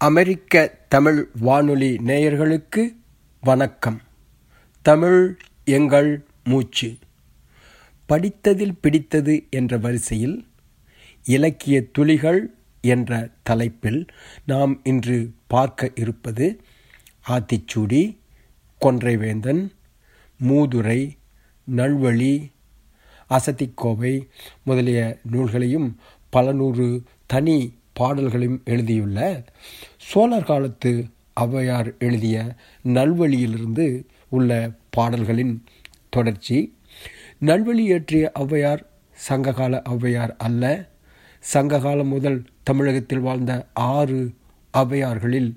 அமெரிக்க தமிழ் வானொலி நேயர்களுக்கு வணக்கம். தமிழ் எங்கள் மூச்சு. படித்ததில் பிடித்தது என்ற வரிசையில் இலக்கிய துளிகள் என்ற தலைப்பில் நாம் இன்று பார்க்க இருப்பது ஆத்திச்சூடி கொன்றைவேந்தன் மூதுரை நல்வழி அசத்திக்கோவை முதலிய நூல்களையும் பல நூறு தனி பாடல்களையும் எழுதியுள்ள. சோழர் காலத்து ஔவையார் எழுதிய நல்வழியிலிருந்து உள்ள பாடல்களின் தொடர்ச்சி. நல்வழி இயற்றிய ஔவையார் சங்ககால ஔவையார் அல்ல. சங்ககாலம் முதல் தமிழகத்தில் வாழ்ந்த ஆறு ஔவையார்களில்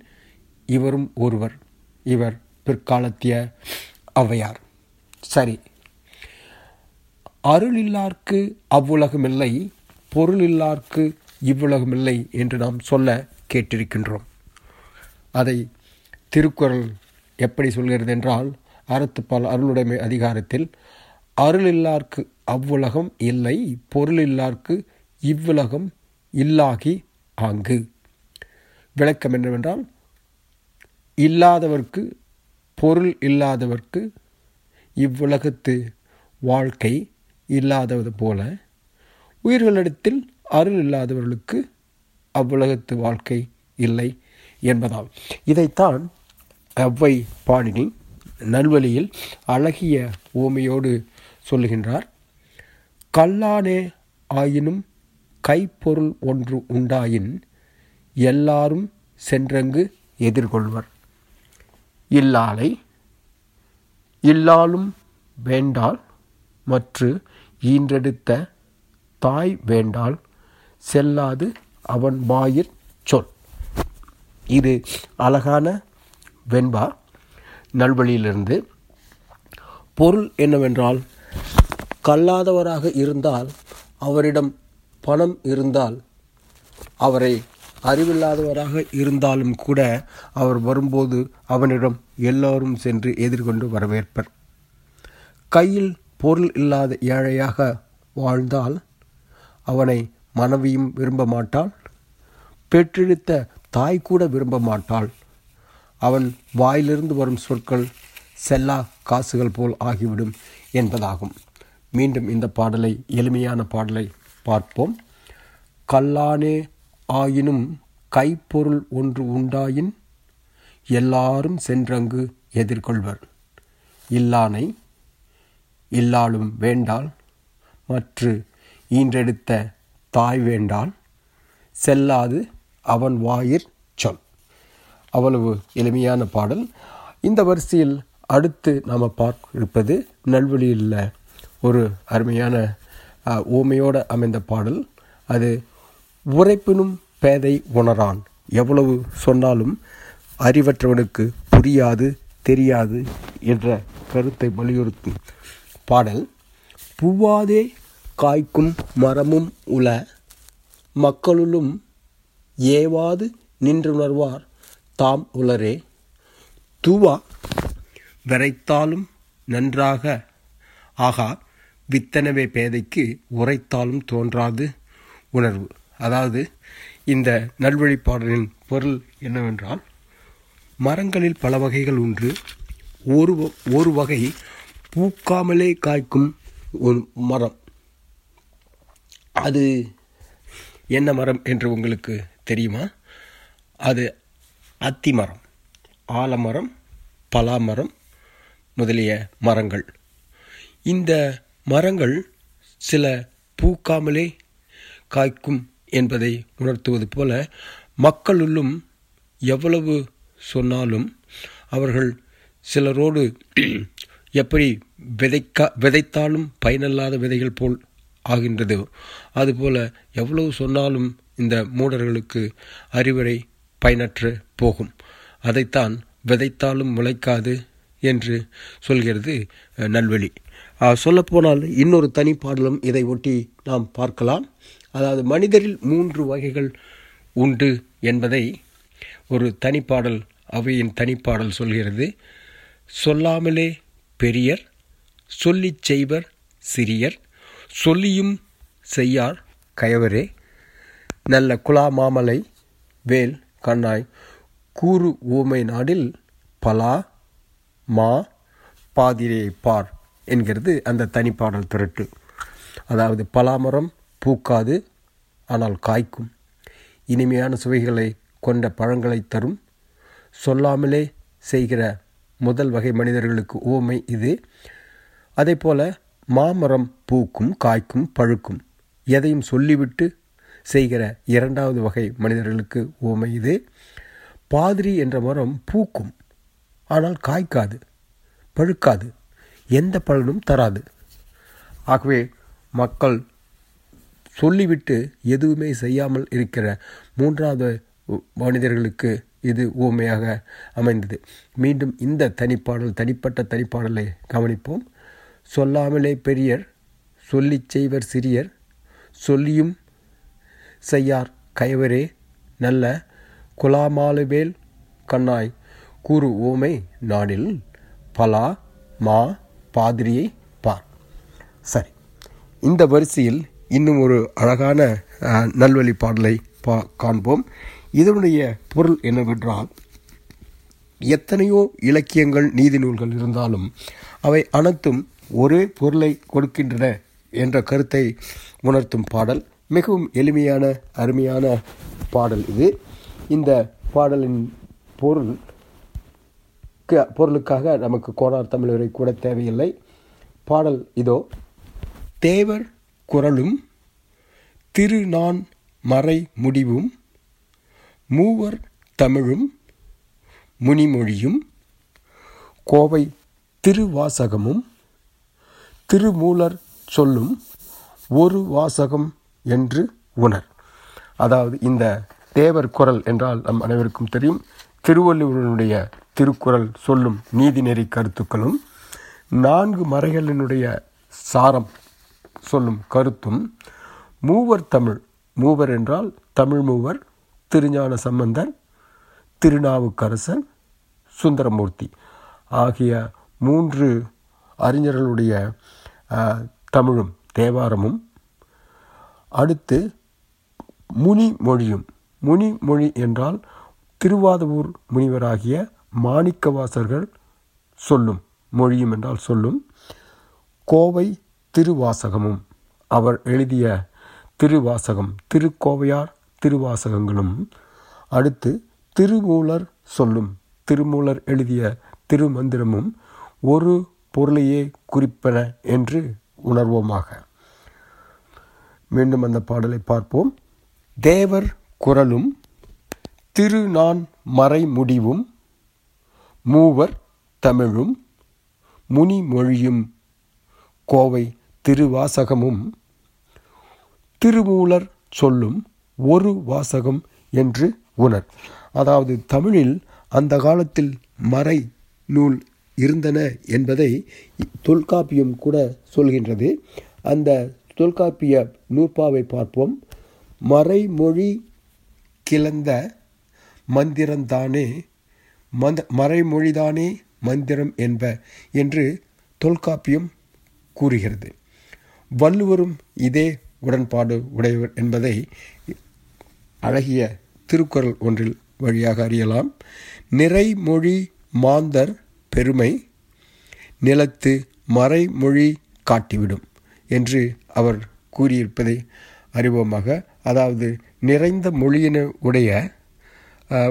இவரும் ஒருவர். இவர் பிற்காலத்திய ஔவையார். சரி. அருளில்லார்க்கு அவ்வுலகமில்லை பொருளில்லார்க்கு இவ்வுலகமில்லை என்று நாம் சொல்ல கேட்டிருக்கின்றோம். அதை திருக்குறள் எப்படி சொல்கிறது என்றால் அறத்துப்பால் அருளுடைமை அதிகாரத்தில் அருளில்லார்க்கு அவ்வுலகம் இல்லை பொருளில்லார்க்கு இவ்வுலகம் இல்லாகி ஆங்கு. விளக்கம் என்னவென்றால் இல்லாதவர்க்கு பொருள் இல்லாதவர்க்கு இவ்வுலகத்து வாழ்க்கை இல்லாதது போல உயிர்களிடத்தில் அருள் இல்லாதவர்களுக்கு அவ்வுலகத்து வாழ்க்கை இல்லை என்பதால். இதைத்தான் அவ்வை பாணினி நல்வழியில் அழகிய ஓமையோடு சொல்லுகின்றார். கல்லானே ஆயினும் கைப்பொருள் ஒன்று உண்டாயின் எல்லாரும் சென்றங்கு எதிர்கொள்வர். இல்லாலை இல்லாலும் வேண்டால் மற்று ஈன்றெடுத்த தாய் வேண்டால் செல்லாது அவன் வாயிற் சொல். இது அழகான வெண்பா. நல்வழியிலிருந்து பொருள் என்னவென்றால் கல்லாதவராக இருந்தால் அவரிடம் பணம் இருந்தால் அவரை அறிவில்லாதவராக இருந்தாலும் கூட அவர் வரும்போது அவனிடம் எல்லோரும் சென்று எதிர்கொண்டு வரவேற்பர். கையில் பொருள் இல்லாத ஏழையாக வாழ்ந்தால் அவனை மனைவியும் விரும்ப மாட்டாள் பெற்றெடுத்த தாய் கூட விரும்ப மாட்டாள் அவன் வாயிலிருந்து வரும் சொற்கள் செல்லா காசுகள் போல் ஆகிவிடும் என்பதாகும். மீண்டும் இந்த பாடலை எளிமையான பாடலை பார்ப்போம். கல்லானே ஆயினும் கைப்பொருள் ஒன்று உண்டாயின் எல்லாரும் சென்றங்கு எதிர்கொள்வர். இல்லானை இல்லாலும் வேண்டால் மற்று ஈன்றெடுத்த தாய் வேண்டான் செல்லாது அவன் வாயிற் சொல். அவ்வளவு எளிமையான பாடல். இந்த வரிசையில் அடுத்து நாம் பார்க்க இருப்பது நல்வழியில் ஒரு அருமையான ஓமையோடு அமைந்த பாடல். அது உரைப்பினும் பேதை உணரான். எவ்வளவு சொன்னாலும் அறிவற்றவனுக்கு புரியாது தெரியாது என்ற கருத்தை வலியுறுத்தும் பாடல். பூவாதே காய்க்கும் மரமும் உல. மக்களுளும் ஏவாது நின்றுணர்வார் தாம் உலரே தூவா விரைத்தாலும் நன்றாக. ஆகா வித்தனவே பேதைக்கு உரைத்தாலும் தோன்றாது உணர்வு. அதாவது இந்த நல்வழிப்பாடலின் பொருள் என்னவென்றால் மரங்களில் பல வகைகள் உண்டு. ஒரு ஒரு வகை பூக்காமலே காய்க்கும் ஒரு மரம். அது என்ன மரம் என்று உங்களுக்கு தெரியுமா? அது அத்தி மரம் ஆலமரம் பலாமரம் முதலிய மரங்கள். இந்த மரங்கள் சில பூக்காமலே காய்க்கும் என்பதை உணர்த்துவது போல மக்களுள்ளும் எவ்வளவு சொன்னாலும் அவர்கள் சிலரோடு எப்படி விதைக்கா விதைத்தாலும் பயனல்லாத விதைகள் போல் ஆகின்றது. அதுபோல எவ்வளவு சொன்னாலும் இந்த மூடர்களுக்கு அறிவுரை பயனற்று போகும். அதைத்தான் விதைத்தாலும் முளைக்காது என்று சொல்கிறது நல்வழி. சொல்லப்போனால் இன்னொரு தனிப்பாடலும் இதை ஒட்டி நாம் பார்க்கலாம். அதாவது மனிதரில் மூன்று வகைகள் உண்டு என்பதை ஒரு தனிப்பாடல் அவையின் தனிப்பாடல் சொல்கிறது. சொல்லாமலே பெரியர் சொல்லிச் செய்வர் சிறியர் சொல்லியும் செய்யார். கயவரே நல்ல குலா மாமலை வேல் கண்ணாய் கூறு ஊமை நாடில் பலா மா பாதிரே பார் என்கிறது அந்த தனிப்பாடல் திரட்டு. அதாவது பலாமரம் பூக்காது ஆனால் காய்க்கும். இனிமையான சுவைகளை கொண்ட பழங்களை தரும். சொல்லாமலே செய்கிற முதல் வகை மனிதர்களுக்கு ஓமை இது. அதே போல மாமரம் பூக்கும் காய்க்கும் பழுக்கும். எதையும் சொல்லிவிட்டு செய்கிற இரண்டாவது வகை மனிதர்களுக்கு ஓமை இது. பாதிரி என்ற மரம் பூக்கும் ஆனால் காய்க்காது பழுக்காது எந்த பலனும் தராது. ஆகவே மக்கள் சொல்லிவிட்டு எதுவுமே செய்யாமல் இருக்கிற மூன்றாவது மனிதர்களுக்கு இது ஊமையாக அமைந்தது. மீண்டும் இந்த தனிப்பாடல் தனிப்பட்ட தனிப்பாடலை கவனிப்போம். சொல்லாமலே பெரியர் சொல்லிச் செய்வர் சிறியர் சொல்லியும் செய்யார் கயவரே நல்ல குலாமாலுவேல் கண்ணாய் கூறு ஓமை நாடில் பலா மா பாதிரியை பார். சரி இந்த வரிசையில் இன்னும் ஒரு அழகான நல்வழி பாடலை பா காண்போம். இதனுடைய பொருள் என்னவென்றால் எத்தனையோ இலக்கியங்கள் நீதி நூல்கள் இருந்தாலும் அவை அனைத்தும் ஒரே பொருளை கொடுக்கின்றன என்ற கருத்தை உணர்த்தும் பாடல். மிகவும் எளிமையான அருமையான பாடல் இது. இந்த பாடலின் பொருள் பொருளுக்காக நமக்கு கோனார் தமிழரை கூட தேவையில்லை. பாடல் இதோ. தேவர் குரலும் திருநான் மறை முடிவும் மூவர் தமிழும் முனிமொழியும் கோவை திருவாசகமும் திருமூலர் சொல்லும் ஒரு வாசகம் என்று உணர். அதாவது இந்த தேவர் குரல் என்றால் நம் அனைவருக்கும் தெரியும். திருவள்ளுவனுடைய திருக்குறள் சொல்லும் நீதிநெறி கருத்துக்களும் நான்கு மறைகளினுடைய சாரம் சொல்லும் கருத்தும் மூவர் தமிழ் மூவர் என்றால் தமிழ் மூவர் திருஞான சம்பந்தர் திருநாவுக்கரசன் சுந்தரமூர்த்தி ஆகிய மூன்று அறிஞர்களுடைய தமிழும் தேவாரமும். அடுத்து முனி மொழியும். முனி மொழி என்றால் திருவாதவூர் முனிவராகிய மாணிக்கவாசர்கள் சொல்லும் மொழியும் என்றால் சொல்லும் கோவை திருவாசகமும். அவர் எழுதிய திருவாசகம் திருக்கோவையார் திருவாசகங்களும். அடுத்து திருமூலர் சொல்லும் திருமூலர் எழுதிய திருமந்திரமும் ஒரு பொருளையே குறிப்பன என்று உணர்வோமாக. மீண்டும் அந்த பாடலை பார்ப்போம். தேவர் குரலும் திரு நான் மறைமுடிவும் மூவர் தமிழும் முனிமொழியும் கோவை திருவாசகமும் திருமூலர் சொல்லும் ஒரு வாசகம் என்று உணர். அதாவது தமிழில் அந்த காலத்தில் மறை நூல் இருந்தன என்பதை தொல்காப்பியம் கூட சொல்கின்றது. அந்த தொல்காப்பிய நூற்பாவை பார்ப்போம். மறைமொழி கிளந்த மந்திரந்தானே மந்த மறைமொழிதானே மந்திரம் என்ப என்று தொல்காப்பியம் கூறுகிறது. வள்ளுவரும் இதே உடன்பாடு உடையவர் என்பதை அழகிய திருக்குறள் ஒன்றில் வழியாக அறியலாம். நிறைமொழி மாந்தர் பெருமை நிலத்து மறைமொழி காட்டிவிடும் என்று அவர் கூறியிருப்பதை அறிவோமாக அதாவது நிறைந்த மொழியின உடைய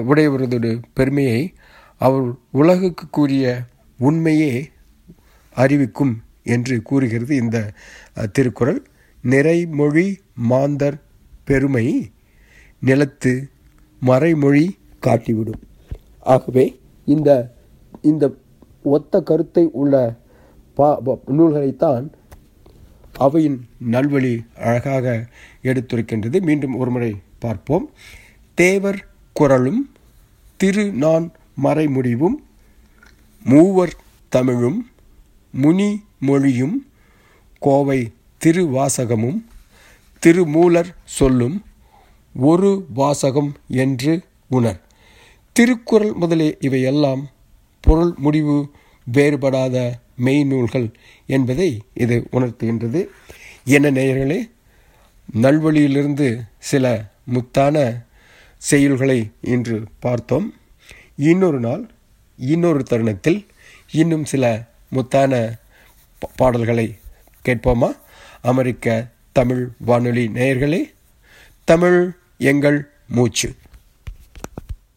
உடையவரதோடு பெருமையை அவர் உலகுக்கு கூறிய உண்மையே அறிவிக்கும் என்று கூறுகிறது இந்த திருக்குறள். நிறைமொழி மாந்தர் பெருமை நிலத்து மறைமொழி காட்டிவிடும். ஆகவே இந்த இந்த ஒத்த கருத்தை உள்ள பா நூல்களைத்தான் அவையின் நல்வழி அழகாக எடுத்துரைக்கின்றது. மீண்டும் ஒருமுறை பார்ப்போம். தேவர் குரலும் திரு நான் மறைமுடிவும் மூவர் தமிழும் முனி மொழியும் கோவை திருவாசகமும் திருமூலர் சொல்லும் ஒரு வாசகம் என்று உணர். திருக்குறள் முதலே இவையெல்லாம் பொருள் முடிவு வேறுபடாத மெய்நூல்கள் என்பதை இது உணர்த்துகின்றது. என்ன நேயர்களே நல்வழியிலிருந்து சில முத்தான செயல்களை இன்று பார்த்தோம். இன்னொரு நாள் இன்னொரு தருணத்தில் இன்னும் சில முத்தான பாடல்களை கேட்போமா? அமெரிக்க தமிழ் வானொலி நேயர்களே தமிழ் எங்கள் மூச்சு.